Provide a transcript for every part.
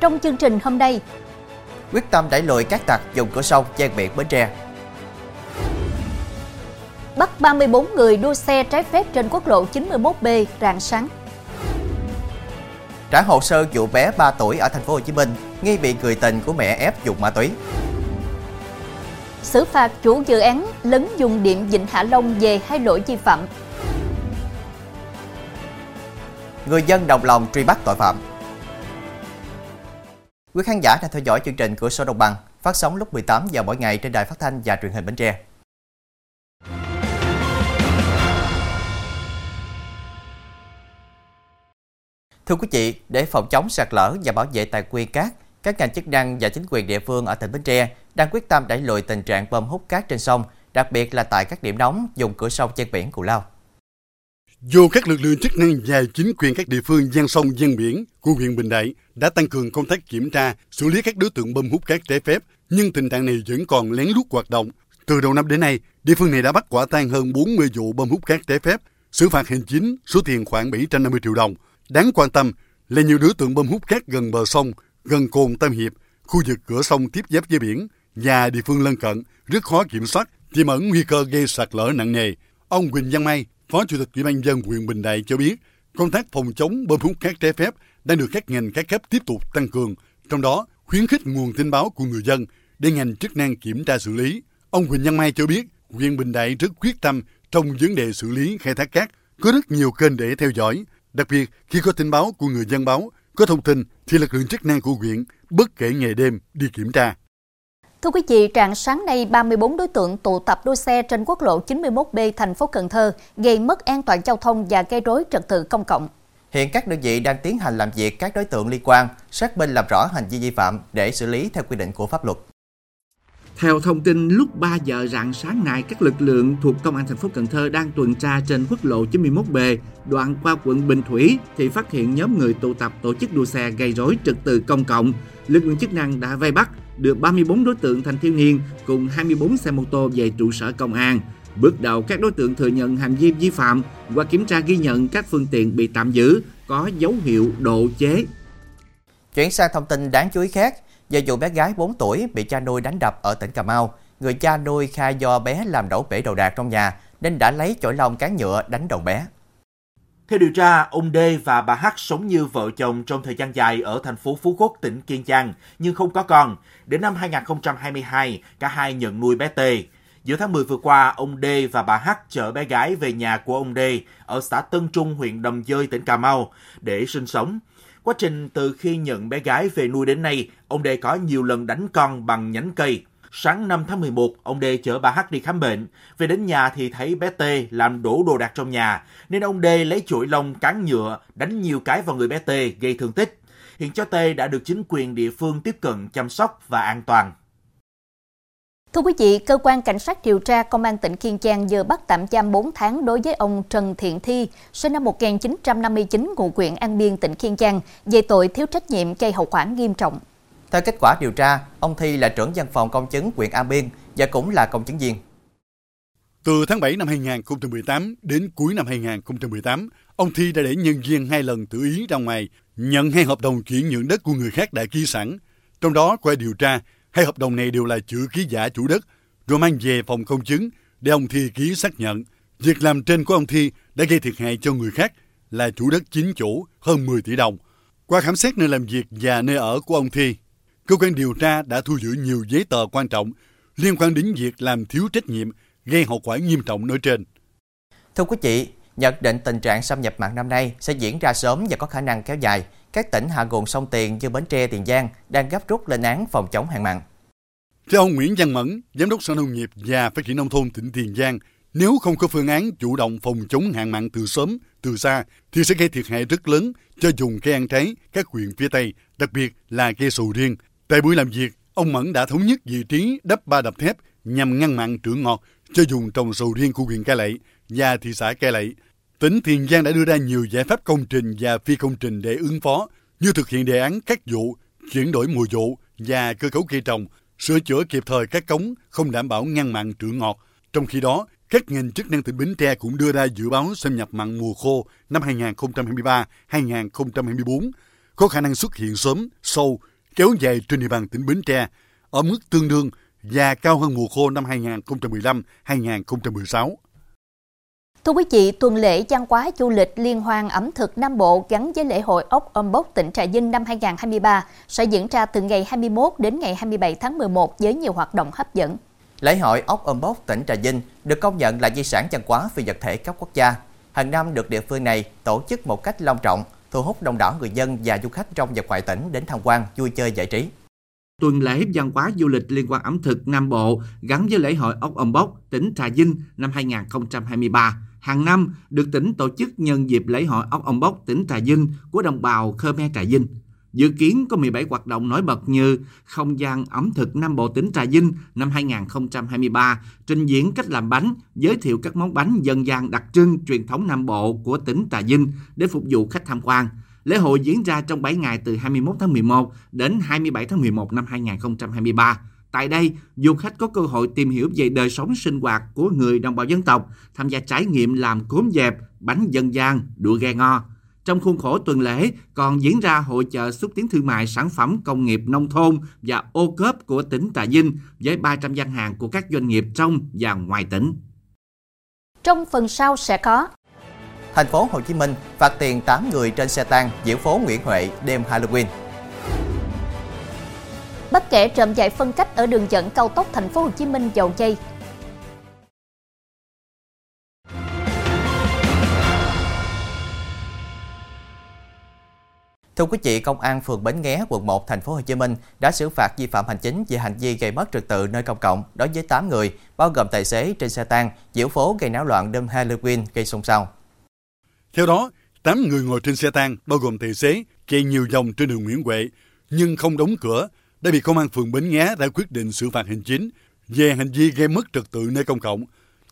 Trong chương trình hôm nay, quyết tâm đẩy lùi các tặc dùng cửa sông ven biển Bến Tre. bắt 34 người đua xe trái phép trên quốc lộ 91B rạng sáng. Trả hồ sơ vụ bé 3 tuổi ở thành phố Hồ Chí Minh nghi bị người tình của mẹ ép dùng ma túy. Xử phạt chủ dự án lấn dùng điện Vịnh Hạ Long về hai lỗi vi phạm. Người dân đồng lòng truy bắt tội phạm. Quý khán giả đang theo dõi chương trình Cửa sổ Đồng bằng phát sóng lúc 18 giờ mỗi ngày trên đài phát thanh và truyền hình Bến Tre. Thưa quý vị, để phòng chống sạt lở và bảo vệ tài nguyên cát, các ngành chức năng và chính quyền địa phương ở tỉnh Bến Tre đang quyết tâm đẩy lùi tình trạng bơm hút cát trên sông, đặc biệt là tại các điểm nóng dùng cửa sông ven biển Cù Lao. Dù các lực lượng chức năng và chính quyền các địa phương gian sông gian biển của huyện Bình Đại đã tăng cường công tác kiểm tra, xử lý các đối tượng bơm hút cát trái phép, nhưng tình trạng này vẫn còn lén lút hoạt động. Từ đầu năm đến nay, địa phương này đã bắt quả tang hơn 40 vụ bơm hút cát trái phép, xử phạt hành chính số tiền khoảng 750 triệu đồng. Đáng quan tâm là nhiều đối tượng bơm hút cát gần bờ sông, gần cồn Tam Hiệp, khu vực cửa sông tiếp giáp với biển và địa phương lân cận rất khó kiểm soát, tiềm ẩn nguy cơ gây sạt lở nặng nề. Ông Quỳnh Văn Mai, Phó Chủ tịch Ủy ban dân huyện Bình Đại cho biết, công tác phòng chống bơm hút cát trái phép đang được các ngành các cấp tiếp tục tăng cường, trong đó khuyến khích nguồn tin báo của người dân để ngành chức năng kiểm tra xử lý. Ông Huỳnh Văn Mai cho biết, huyện Bình Đại rất quyết tâm trong vấn đề xử lý khai thác cát, có rất nhiều kênh để theo dõi. Đặc biệt, khi có tin báo của người dân báo, có thông tin thì lực lượng chức năng của huyện bất kể ngày đêm đi kiểm tra. Thưa quý vị, trạng sáng nay 34 đối tượng tụ tập đua xe trên quốc lộ 91B thành phố Cần Thơ gây mất an toàn giao thông và gây rối trật tự công cộng. Hiện các đơn vị đang tiến hành làm việc các đối tượng liên quan, xác minh làm rõ hành vi vi phạm để xử lý theo quy định của pháp luật. Theo thông tin, lúc 3 giờ rạng sáng nay, các lực lượng thuộc Công an thành phố Cần Thơ đang tuần tra trên quốc lộ 91B, đoạn qua quận Bình Thủy thì phát hiện nhóm người tụ tập tổ chức đua xe gây rối trật tự công cộng. Lực lượng chức năng đã vây bắt, đưa 34 đối tượng thành thiếu niên cùng 24 xe mô tô về trụ sở công an. Bước đầu các đối tượng thừa nhận hành vi vi phạm qua kiểm tra ghi nhận các phương tiện bị tạm giữ có dấu hiệu độ chế. Chuyển sang thông tin đáng chú ý khác, về vụ bé gái 4 tuổi bị cha nuôi đánh đập ở tỉnh Cà Mau, người cha nuôi khai do bé làm đổ bể đồ đạc trong nhà nên đã lấy chổi lông cán nhựa đánh đầu bé. Theo điều tra, ông D và bà H sống như vợ chồng trong thời gian dài ở thành phố Phú Quốc, tỉnh Kiên Giang, nhưng không có con. Đến năm 2022, cả hai nhận nuôi bé T. Giữa tháng 10 vừa qua, ông D và bà H chở bé gái về nhà của ông D ở xã Tân Trung, huyện Đầm Dơi, tỉnh Cà Mau để sinh sống. Quá trình từ khi nhận bé gái về nuôi đến nay, ông D có nhiều lần đánh con bằng nhánh cây. Sáng 5 tháng 11, ông D chở bà H đi khám bệnh. Về đến nhà thì thấy bé T làm đổ đồ đạc trong nhà, nên ông D lấy chuỗi lông cán nhựa đánh nhiều cái vào người bé T gây thương tích. Hiện cháu T đã được chính quyền địa phương tiếp cận chăm sóc và an toàn. Thưa quý vị, cơ quan cảnh sát điều tra công an tỉnh Kiên Giang vừa bắt tạm giam 4 tháng đối với ông Trần Thiện Thi, sinh năm 1959, ngụ huyện An Biên, tỉnh Kiên Giang, về tội thiếu trách nhiệm gây hậu quả nghiêm trọng. Theo kết quả điều tra, ông Thi là trưởng văn phòng công chứng huyện An Biên và cũng là công chứng viên. Từ tháng 7 năm 2018 đến cuối năm 2018, ông Thi đã để nhân viên hai lần tự ý ra ngoài nhận hai hợp đồng chuyển nhượng đất của người khác đã ký sẵn. Trong đó, qua điều tra, hai hợp đồng này đều là chữ ký giả chủ đất, rồi mang về phòng công chứng để ông Thi ký xác nhận. Việc làm trên của ông Thi đã gây thiệt hại cho người khác là chủ đất chính chủ hơn 10 tỷ đồng. Qua khám xét nơi làm việc và nơi ở của ông Thi, cơ quan điều tra đã thu giữ nhiều giấy tờ quan trọng liên quan đến việc làm thiếu trách nhiệm gây hậu quả nghiêm trọng nói trên. Thưa quý vị, nhận định tình trạng xâm nhập mặn năm nay sẽ diễn ra sớm và có khả năng kéo dài. Các tỉnh hạ nguồn sông Tiền như Bến Tre, Tiền Giang đang gấp rút lên án phòng chống hạn mặn. Theo ông Nguyễn Văn Mẫn, Giám đốc Sở Nông nghiệp và Phát triển Nông thôn tỉnh Tiền Giang, nếu không có phương án chủ động phòng chống hạn mặn từ sớm, từ xa, thì sẽ gây thiệt hại rất lớn cho vùng cây ăn trái các huyện phía Tây, đặc biệt là cây sầu riêng. Tại buổi làm việc, ông Mẫn đã thống nhất vị trí đắp ba đập thép nhằm ngăn mặn trưởng ngọt cho dùng trồng sầu riêng của huyện Cai Lậy và thị xã Cai Lậy. Tỉnh Tiền Giang đã đưa ra nhiều giải pháp công trình và phi công trình để ứng phó, như thực hiện đề án các vụ, chuyển đổi mùa vụ và cơ cấu cây trồng, sửa chữa kịp thời các cống không đảm bảo ngăn mặn trữ ngọt. Trong khi đó, các ngành chức năng tỉnh Bến Tre cũng đưa ra dự báo xâm nhập mặn mùa khô năm 2023-2024 có khả năng xuất hiện sớm, sâu kéo dài trên địa bàn tỉnh Bến Tre ở mức tương đương và cao hơn mùa khô năm 2015-2016. Thưa quý vị, tuần lễ văn hóa du lịch liên hoan ẩm thực Nam Bộ gắn với lễ hội ốc Om Bốc tỉnh Trà Vinh năm 2023 sẽ diễn ra từ ngày 21 đến ngày 27 tháng 11 với nhiều hoạt động hấp dẫn. Lễ hội ốc Om Bốc tỉnh Trà Vinh được công nhận là di sản văn hóa phi vật thể cấp quốc gia. Hàng năm được địa phương này tổ chức một cách long trọng, thu hút đông đảo người dân và du khách trong và ngoài tỉnh đến tham quan, vui chơi giải trí. Tuần lễ văn hóa du lịch liên quan ẩm thực Nam Bộ gắn với lễ hội ốc ông Bốc tỉnh Trà Vinh năm 2023 hàng năm được tỉnh tổ chức nhân dịp lễ hội ốc ông Bốc tỉnh Trà Vinh của đồng bào Khmer Trà Vinh. Dự kiến có 17 hoạt động nổi bật như không gian ẩm thực Nam Bộ tỉnh Trà Vinh năm 2023, trình diễn cách làm bánh, giới thiệu các món bánh dân gian đặc trưng truyền thống Nam Bộ của tỉnh Trà Vinh để phục vụ khách tham quan. Lễ hội diễn ra trong 7 ngày từ 21 tháng 11 đến 27 tháng 11 năm 2023. Tại đây, du khách có cơ hội tìm hiểu về đời sống sinh hoạt của người đồng bào dân tộc, tham gia trải nghiệm làm cốm dẹp, bánh dân gian, đũa ghe ngo. Trong khuôn khổ tuần lễ còn diễn ra hội chợ xúc tiến thương mại sản phẩm công nghiệp nông thôn và ô cớp của tỉnh Trà Vinh với 300 gian hàng của các doanh nghiệp trong và ngoài tỉnh. Trong phần sau sẽ có Thành phố Hồ Chí Minh phạt tiền 8 người trên xe tang diễu phố Nguyễn Huệ đêm Halloween. Bất kể trộm chạy phân cách ở đường dẫn cao tốc thành phố Hồ Chí Minh dầu dây. Thưa quý vị, Công an phường Bến Nghé, quận 1, thành phố Hồ Chí Minh đã xử phạt vi phạm hành chính về hành vi gây mất trật tự nơi công cộng đối với 8 người, bao gồm tài xế trên xe tang, diễu phố gây náo loạn đêm Halloween gây xôn xao. Theo đó, 8 người ngồi trên xe tang, bao gồm tài xế, chạy nhiều vòng trên đường Nguyễn Huệ, nhưng không đóng cửa, đã bị công an phường Bến Nghé đã quyết định xử phạt hành chính về hành vi gây mất trật tự nơi công cộng,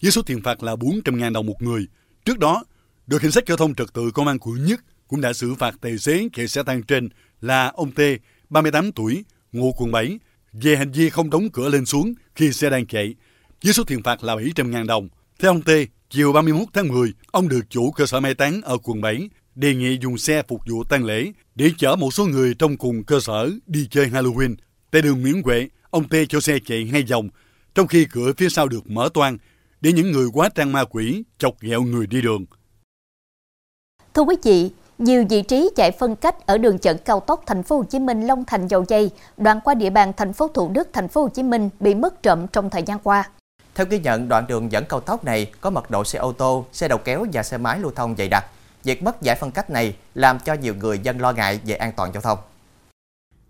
với số tiền phạt là 400.000 đồng một người. Trước đó, đội cảnh sát giao thông trật tự công an quận Nhất cũng đã xử phạt tài xế chạy xe tăng trên là ông T, 38 tuổi, ngụ quận 7, về hành vi không đóng cửa lên xuống khi xe đang chạy, với số tiền phạt là 700.000 đồng. Theo ông T, chiều 31 tháng 10, ông được chủ cơ sở mai táng ở quận 7 đề nghị dùng xe phục vụ tang lễ để chở một số người trong cùng cơ sở đi chơi Halloween. Tại đường Nguyễn Huệ, ông T cho xe chạy hai vòng, trong khi cửa phía sau được mở toang để những người quá trang ma quỷ chọc ghẹo người đi đường. Thưa quý vị, nhiều vị trí chạy phân cách ở đường dẫn cao tốc thành phố Hồ Chí Minh Long Thành Dầu Dây, đoạn qua địa bàn thành phố Thủ Đức, thành phố Hồ Chí Minh bị mất trộm trong thời gian qua. Theo ghi nhận, đoạn đường dẫn cao tốc này có mật độ xe ô tô, xe đầu kéo và xe máy lưu thông dày đặc. Việc mất giải phân cách này làm cho nhiều người dân lo ngại về an toàn giao thông.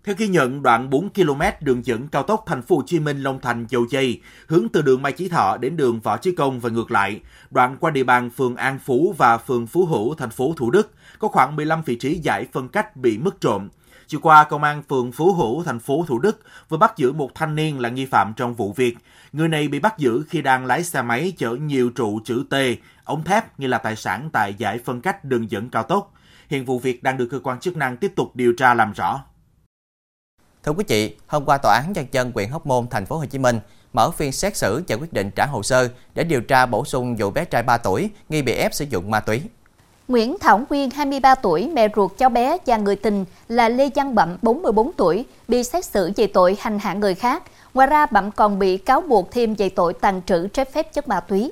Theo ghi nhận, đoạn 4 km đường dẫn cao tốc thành phố Hồ Chí Minh Long Thành Dầu Dây hướng từ đường Mai Chí Thọ đến đường Võ Chí Công và ngược lại, đoạn qua địa bàn phường An Phú và phường Phú Hữu thành phố Thủ Đức có khoảng 15 vị trí giải phân cách bị mất trộm. Chiều qua, công an phường Phú Hữu thành phố Thủ Đức vừa bắt giữ một thanh niên là nghi phạm trong vụ việc. Người này bị bắt giữ khi đang lái xe máy chở nhiều trụ chữ T, ống thép như là tài sản tại giải phân cách đường dẫn cao tốc. Hiện vụ việc đang được cơ quan chức năng tiếp tục điều tra làm rõ. Thưa quý vị, hôm qua tòa án nhân dân huyện Hóc Môn, thành phố Hồ Chí Minh mở phiên xét xử và quyết định trả hồ sơ để điều tra bổ sung vụ bé trai 3 tuổi nghi bị ép sử dụng ma túy. Nguyễn Thảo Nguyên, 23 tuổi, mẹ ruột cháu bé và người tình là Lê Văn Bậm, 44 tuổi, bị xét xử về tội hành hạ người khác. Ngoài ra, Bậm còn bị cáo buộc thêm về tội tàn trữ trái phép chất ma túy.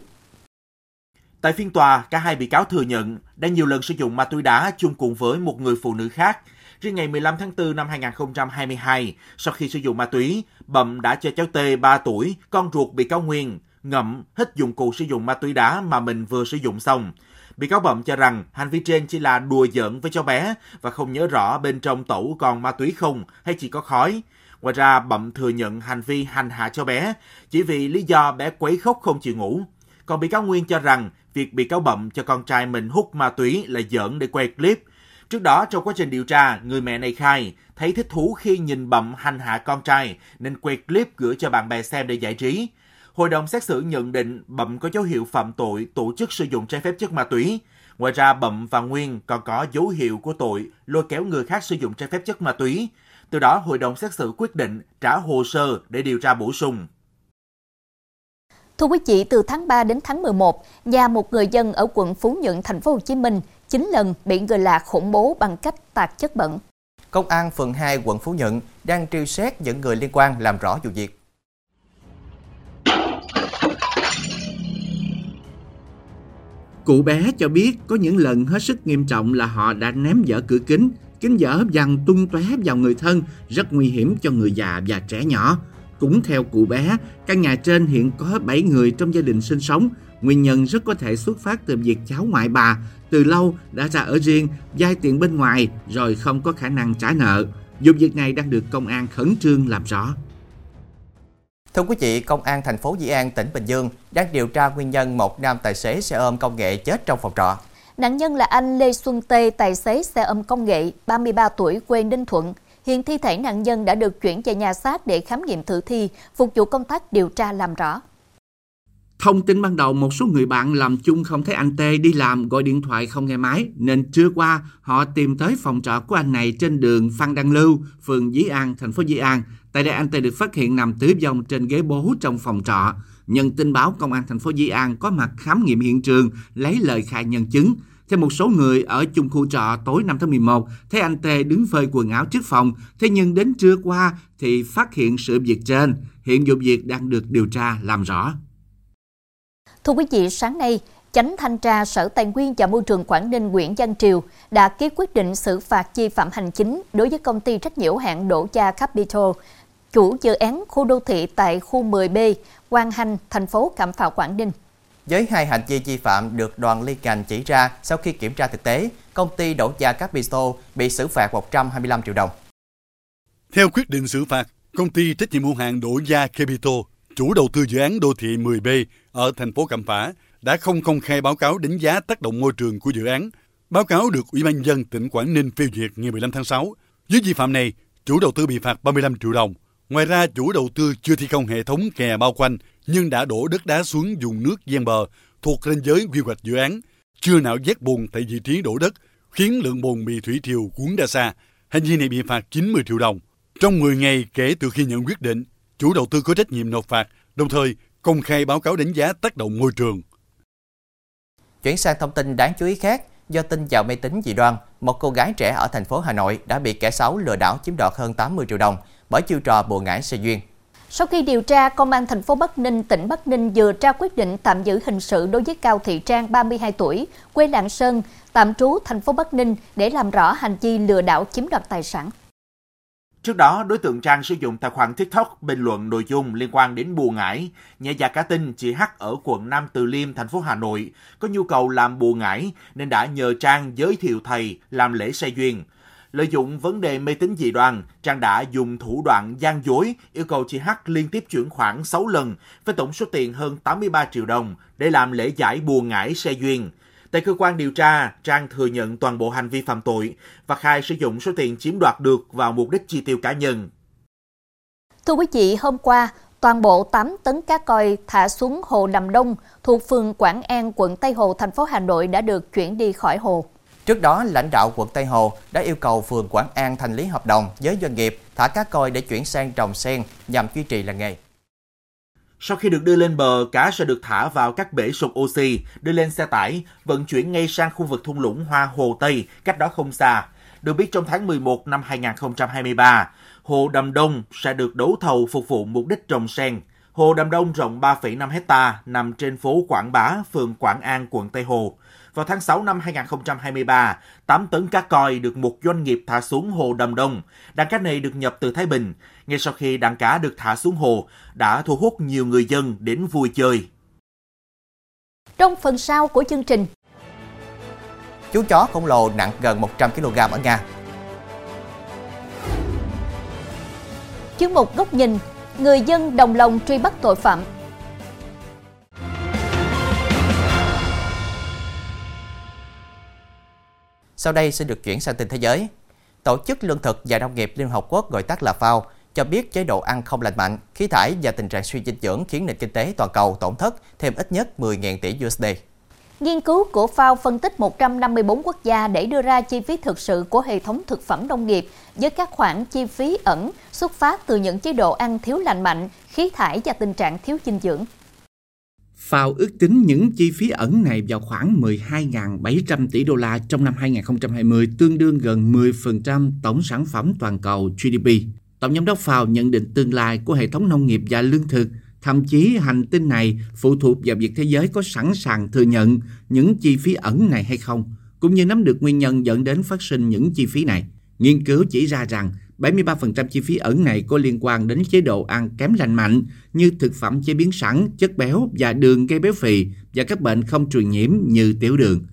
Tại phiên tòa, cả hai bị cáo thừa nhận đã nhiều lần sử dụng ma túy đá chung cùng với một người phụ nữ khác. Riêng ngày 15 tháng 4 năm 2022, sau khi sử dụng ma túy, Bậm đã cho cháu T 3 tuổi, con ruột bị cáo Nguyên, ngậm, hít dụng cụ sử dụng ma túy đá mà mình vừa sử dụng xong. Bị cáo Bậm cho rằng hành vi trên chỉ là đùa giỡn với cháu bé và không nhớ rõ bên trong tủ còn ma túy không hay chỉ có khói. Ngoài ra, Bậm thừa nhận hành vi hành hạ cháu bé chỉ vì lý do bé quấy khóc không chịu ngủ. Còn bị cáo Nguyên cho rằng việc bị cáo Bậm cho con trai mình hút ma túy là giỡn để quay clip. Trước đó, trong quá trình điều tra, người mẹ này khai thấy thích thú khi nhìn Bậm hành hạ con trai nên quay clip gửi cho bạn bè xem để giải trí. Hội đồng xét xử nhận định Bậm có dấu hiệu phạm tội tổ chức sử dụng trái phép chất ma túy. Ngoài ra, Bậm và Nguyên còn có dấu hiệu của tội lôi kéo người khác sử dụng trái phép chất ma túy. Từ đó, hội đồng xét xử quyết định trả hồ sơ để điều tra bổ sung. Thưa quý vị, từ tháng 3 đến tháng 11, nhà một người dân ở quận Phú Nhuận, thành phố Hồ Chí Minh 9 lần bị người lạ khủng bố bằng cách tạt chất bẩn. Công an phường 2 quận Phú Nhuận đang truy xét những người liên quan làm rõ vụ việc. Cụ bé cho biết có những lần hết sức nghiêm trọng là họ đã ném vỡ cửa kính, kính vỡ văng tung tóe vào người thân, rất nguy hiểm cho người già và trẻ nhỏ. Cũng theo cụ bé, căn nhà trên hiện có 7 người trong gia đình sinh sống. Nguyên nhân rất có thể xuất phát từ việc cháu ngoại bà từ lâu đã ra ở riêng, vay tiền bên ngoài rồi không có khả năng trả nợ. Vụ việc này đang được công an khẩn trương làm rõ. Thưa quý vị, Công an thành phố Dĩ An, tỉnh Bình Dương đang điều tra nguyên nhân một nam tài xế xe ôm công nghệ chết trong phòng trọ. Nạn nhân là anh Lê Xuân Tê, tài xế xe ôm công nghệ, 33 tuổi, quê Ninh Thuận. Hiện thi thể nạn nhân đã được chuyển về nhà xác để khám nghiệm tử thi, phục vụ công tác điều tra làm rõ. Thông tin ban đầu một số người bạn làm chung không thấy anh Tê đi làm gọi điện thoại không nghe máy nên trưa qua họ tìm tới phòng trọ của anh này trên đường Phan Đăng Lưu, phường Dĩ An, thành phố Dĩ An. Tại đây anh Tê được phát hiện nằm tử vong trên ghế bố trong phòng trọ. Nhận tin báo công an thành phố Dĩ An có mặt khám nghiệm hiện trường, lấy lời khai nhân chứng. Theo một số người ở chung khu trọ tối 5 tháng 11, thấy anh Tê đứng phơi quần áo trước phòng, thế nhưng đến trưa qua thì phát hiện sự việc trên. Hiện vụ việc đang được điều tra làm rõ. Thưa quý vị, sáng nay, Chánh Thanh tra Sở Tài nguyên và Môi trường Quảng Ninh Nguyễn Văn Triều đã ký quyết định xử phạt vi phạm hành chính đối với công ty trách nhiệm hữu hạn Đỗ Gia Capital, chủ dự án khu đô thị tại khu 10B, Quang Hanh, thành phố Cẩm Phả, Quảng Ninh. Với hai hành vi vi phạm được đoàn liên ngành chỉ ra sau khi kiểm tra thực tế, công ty Đỗ Gia Capital bị xử phạt 125 triệu đồng. Theo quyết định xử phạt, công ty trách nhiệm hữu hạn Đỗ Gia Capital, chủ đầu tư dự án đô thị 10B ở thành phố Cẩm Phả đã không công khai báo cáo đánh giá tác động môi trường của dự án. Báo cáo được Ủy ban dân tỉnh Quảng Ninh phê duyệt ngày 15 tháng 6. Với vi phạm này, chủ đầu tư bị phạt 35 triệu đồng. Ngoài ra, chủ đầu tư chưa thi công hệ thống kè bao quanh nhưng đã đổ đất đá xuống vùng nước ven bờ thuộc ranh giới quy hoạch dự án, chưa nạo vét bùn tại vị trí đổ đất, khiến lượng bùn bị thủy triều cuốn ra xa. Hành vi này bị phạt 90 triệu đồng. Trong 10 ngày kể từ khi nhận quyết định, chủ đầu tư có trách nhiệm nộp phạt, đồng thời công khai báo cáo đánh giá tác động môi trường. Chuyển sang thông tin đáng chú ý khác, do tin vào mê tín dị đoan, một cô gái trẻ ở thành phố Hà Nội đã bị kẻ xấu lừa đảo chiếm đoạt hơn 80 triệu đồng bởi chiêu trò bùa ngải xe duyên. Sau khi điều tra, Công an thành phố Bắc Ninh, tỉnh Bắc Ninh vừa ra quyết định tạm giữ hình sự đối với Cao Thị Trang, 32 tuổi, quê Lạng Sơn, tạm trú thành phố Bắc Ninh để làm rõ hành vi lừa đảo chiếm đoạt tài sản. Trước đó, đối tượng Trang sử dụng tài khoản TikTok bình luận nội dung liên quan đến bùa ngải. nhà già cả tin chị H ở quận Nam Từ Liêm, thành phố Hà Nội có nhu cầu làm bùa ngải nên đã nhờ Trang giới thiệu thầy làm lễ say duyên. Lợi dụng vấn đề mê tín dị đoan, Trang đã dùng thủ đoạn gian dối yêu cầu chị H liên tiếp chuyển khoản 6 lần với tổng số tiền hơn 83 triệu đồng để làm lễ giải bùa ngải xe duyên. Tại cơ quan điều tra, Trang thừa nhận toàn bộ hành vi phạm tội và khai sử dụng số tiền chiếm đoạt được vào mục đích chi tiêu cá nhân. Thưa quý vị, hôm qua, toàn bộ 8 tấn cá coi thả xuống hồ Đầm Đông thuộc phường Quảng An, quận Tây Hồ, thành phố Hà Nội đã được chuyển đi khỏi hồ. Trước đó, lãnh đạo quận Tây Hồ đã yêu cầu phường Quảng An thành lý hợp đồng với doanh nghiệp thả cá coi để chuyển sang trồng sen nhằm duy trì làng nghề. Sau khi được đưa lên bờ, cá sẽ được thả vào các bể sụp oxy, đưa lên xe tải, vận chuyển ngay sang khu vực thung lũng Hoa Hồ Tây, cách đó không xa. Được biết trong tháng 11 năm 2023, Hồ Đầm Đông sẽ được đấu thầu phục vụ mục đích trồng sen. Hồ Đầm Đông rộng 3,5 hecta nằm trên phố Quảng Bá, phường Quảng An, quận Tây Hồ. Vào tháng 6 năm 2023, 8 tấn cá coi được một doanh nghiệp thả xuống hồ Đầm Đông. Đàn cá này được nhập từ Thái Bình. Ngay sau khi đàn cá được thả xuống hồ, đã thu hút nhiều người dân đến vui chơi. Trong phần sau của chương trình, Chú chó khổng lồ nặng gần 100 kg ở Nga. chương mục góc nhìn, người dân đồng lòng truy bắt tội phạm. Sau đây sẽ được chuyển sang tin thế giới. Tổ chức Lương thực và Nông nghiệp Liên Hợp Quốc gọi tắt là FAO cho biết chế độ ăn không lành mạnh, khí thải và tình trạng suy dinh dưỡng khiến nền kinh tế toàn cầu tổn thất thêm ít nhất 10.000 tỷ USD. Nghiên cứu của FAO phân tích 154 quốc gia để đưa ra chi phí thực sự của hệ thống thực phẩm nông nghiệp với các khoản chi phí ẩn xuất phát từ những chế độ ăn thiếu lành mạnh, khí thải và tình trạng thiếu dinh dưỡng. FAO ước tính những chi phí ẩn này vào khoảng 12.700 tỷ đô la trong năm 2020, tương đương gần 10% tổng sản phẩm toàn cầu GDP. Tổng giám đốc FAO nhận định tương lai của hệ thống nông nghiệp và lương thực, thậm chí hành tinh này phụ thuộc vào việc thế giới có sẵn sàng thừa nhận những chi phí ẩn này hay không, cũng như nắm được nguyên nhân dẫn đến phát sinh những chi phí này. Nghiên cứu chỉ ra rằng 73% chi phí ẩn này có liên quan đến chế độ ăn kém lành mạnh như thực phẩm chế biến sẵn, chất béo và đường gây béo phì và các bệnh không truyền nhiễm như tiểu đường.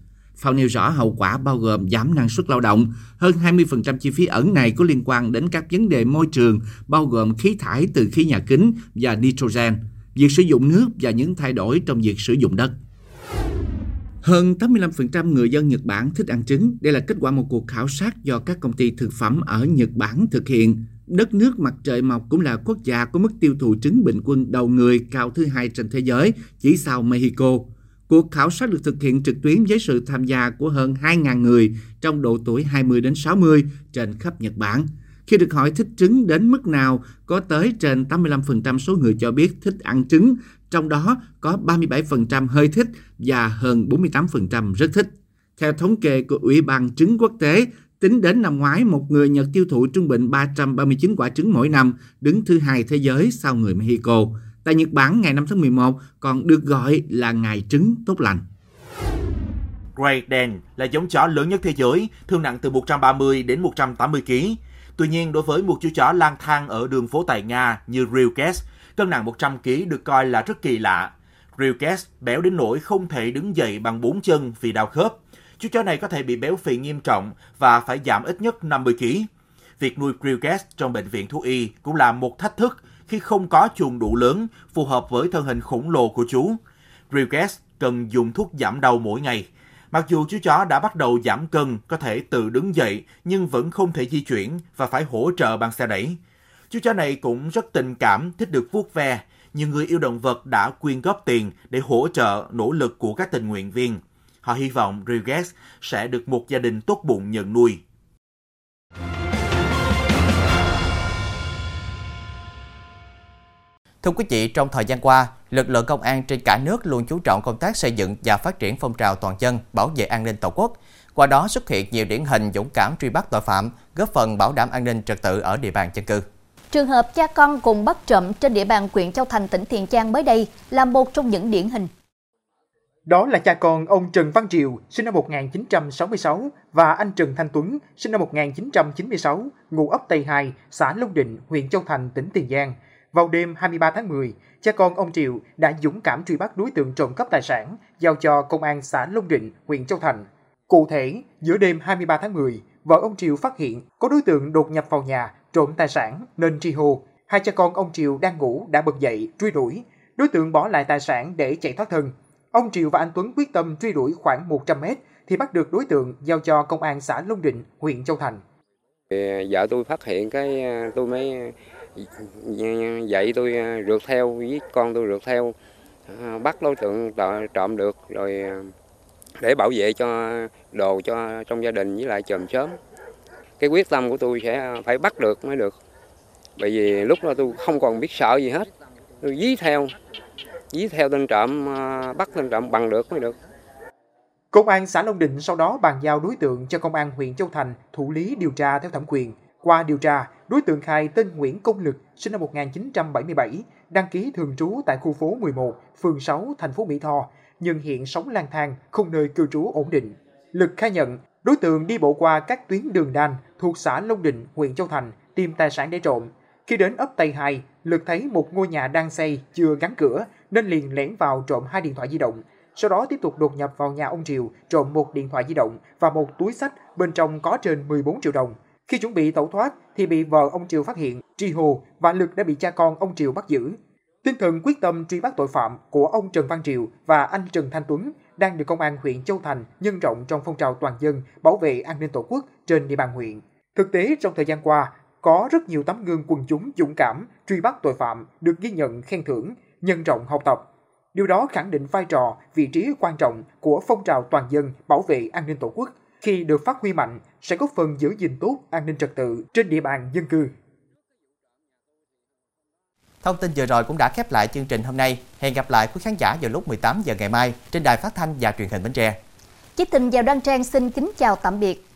FAO nêu rõ hậu quả bao gồm giảm năng suất lao động. Hơn 20% chi phí ẩn này có liên quan đến các vấn đề môi trường, bao gồm khí thải từ khí nhà kính và nitrogen, việc sử dụng nước và những thay đổi trong việc sử dụng đất. Hơn 85% người dân Nhật Bản thích ăn trứng. Đây là kết quả một cuộc khảo sát do các công ty thực phẩm ở Nhật Bản thực hiện. Đất nước mặt trời mọc cũng là quốc gia có mức tiêu thụ trứng bình quân đầu người cao thứ hai trên thế giới, chỉ sau Mexico. Cuộc khảo sát được thực hiện trực tuyến với sự tham gia của hơn 2.000 người trong độ tuổi 20 đến 60 trên khắp Nhật Bản. Khi được hỏi thích trứng đến mức nào, có tới trên 85% số người cho biết thích ăn trứng, trong đó có 37% hơi thích và hơn 48% rất thích. Theo thống kê của Ủy ban trứng quốc tế, tính đến năm ngoái, một người Nhật tiêu thụ trung bình 339 quả trứng mỗi năm, đứng thứ hai thế giới sau người Mexico. Tại Nhật Bản, ngày 5 tháng 11 còn được gọi là ngày trứng tốt lành. Great Dane là giống chó lớn nhất thế giới, thương nặng từ 130 đến 180 kg. Tuy nhiên, đối với một chú chó lang thang ở đường phố tại Nga như Rilkes, cân nặng 100 kg được coi là rất kỳ lạ. Rilkes béo đến nỗi không thể đứng dậy bằng bốn chân vì đau khớp. Chú chó này có thể bị béo phì nghiêm trọng và phải giảm ít nhất 50 kg. Việc nuôi Rilkes trong bệnh viện thú y cũng là một thách thức khi không có chuồng đủ lớn phù hợp với thân hình khổng lồ của chú. Rilkes cần dùng thuốc giảm đau mỗi ngày. Mặc dù chú chó đã bắt đầu giảm cân, có thể tự đứng dậy nhưng vẫn không thể di chuyển và phải hỗ trợ bằng xe đẩy. Chú chó này cũng rất tình cảm, thích được vuốt ve. Nhiều người yêu động vật đã quyên góp tiền để hỗ trợ nỗ lực của các tình nguyện viên. Họ hy vọng Rilkes sẽ được một gia đình tốt bụng nhận nuôi. Thưa quý vị, trong thời gian qua, lực lượng công an trên cả nước luôn chú trọng công tác xây dựng và phát triển phong trào toàn dân bảo vệ an ninh Tổ quốc. Qua đó xuất hiện nhiều điển hình dũng cảm truy bắt tội phạm, góp phần bảo đảm an ninh trật tự ở địa bàn dân cư. Trường hợp cha con cùng bắt trộm trên địa bàn huyện Châu Thành tỉnh Tiền Giang mới đây là một trong những điển hình. Đó là cha con ông Trần Văn Triều, sinh năm 1966 và anh Trần Thanh Tuấn, sinh năm 1996, ngụ ấp Tây 2, xã Long Định, huyện Châu Thành, tỉnh Tiền Giang. Vào đêm 23 tháng 10, cha con ông Triệu đã dũng cảm truy bắt đối tượng trộm cắp tài sản, giao cho công an xã Long Định, huyện Châu Thành. Cụ thể, giữa đêm 23 tháng 10, vợ ông Triệu phát hiện có đối tượng đột nhập vào nhà trộm tài sản nên tri hô. Hai cha con ông Triều đang ngủ đã bật dậy truy đuổi. Đối tượng bỏ lại tài sản để chạy thoát thân. Ông Triều và anh Tuấn quyết tâm truy đuổi khoảng 100 mét thì bắt được đối tượng giao cho công an xã Long Định, huyện Châu Thành. À, vợ tôi phát hiện cái à, tôi mới vậy tôi à, rượt theo với con tôi rượt theo. À, bắt đối tượng trộm được rồi à, để bảo vệ cho đồ cho trong gia đình với lại chòm sớm cái quyết tâm của tôi sẽ phải bắt được mới được. Bởi vì lúc đó tôi không còn biết sợ gì hết. Tôi dí theo dí theo tên trộm bắt tên trộm bằng được mới được. Công an xã Long Định sau đó bàn giao đối tượng cho công an huyện Châu Thành thụ lý điều tra theo thẩm quyền. Qua điều tra, đối tượng khai tên Nguyễn Công Lực, sinh năm 1977, đăng ký thường trú tại khu phố 11, phường 6, thành phố Mỹ Tho, nhưng hiện sống lang thang, không nơi cư trú ổn định. Lực khai nhận, đối tượng đi bộ qua các tuyến đường đan thuộc xã Long Định, huyện Châu Thành, tìm tài sản để trộm. Khi đến ấp Tây 2, Lực thấy một ngôi nhà đang xây chưa gắn cửa nên liền lẻn vào trộm hai điện thoại di động. Sau đó tiếp tục đột nhập vào nhà ông Triều, trộm một điện thoại di động và một túi sách bên trong có trên 14 triệu đồng. Khi chuẩn bị tẩu thoát thì bị vợ ông Triều phát hiện, tri hồ và Lực đã bị cha con ông Triều bắt giữ. Tinh thần quyết tâm truy bắt tội phạm của ông Trần Văn Triều và anh Trần Thanh Tuấn đang được công an huyện Châu Thành nhân rộng trong phong trào toàn dân bảo vệ an ninh tổ quốc trên địa bàn huyện. Thực tế trong thời gian qua, có rất nhiều tấm gương quần chúng dũng cảm truy bắt tội phạm được ghi nhận khen thưởng, nhân rộng học tập. Điều đó khẳng định vai trò, vị trí quan trọng của phong trào toàn dân bảo vệ an ninh tổ quốc khi được phát huy mạnh sẽ góp phần giữ gìn tốt an ninh trật tự trên địa bàn dân cư. Thông tin vừa rồi cũng đã khép lại chương trình hôm nay. Hẹn gặp lại quý khán giả vào lúc 18 giờ ngày mai trên đài phát thanh và truyền hình Bến Tre. Chí Tình và Đoan Trang xin kính chào tạm biệt.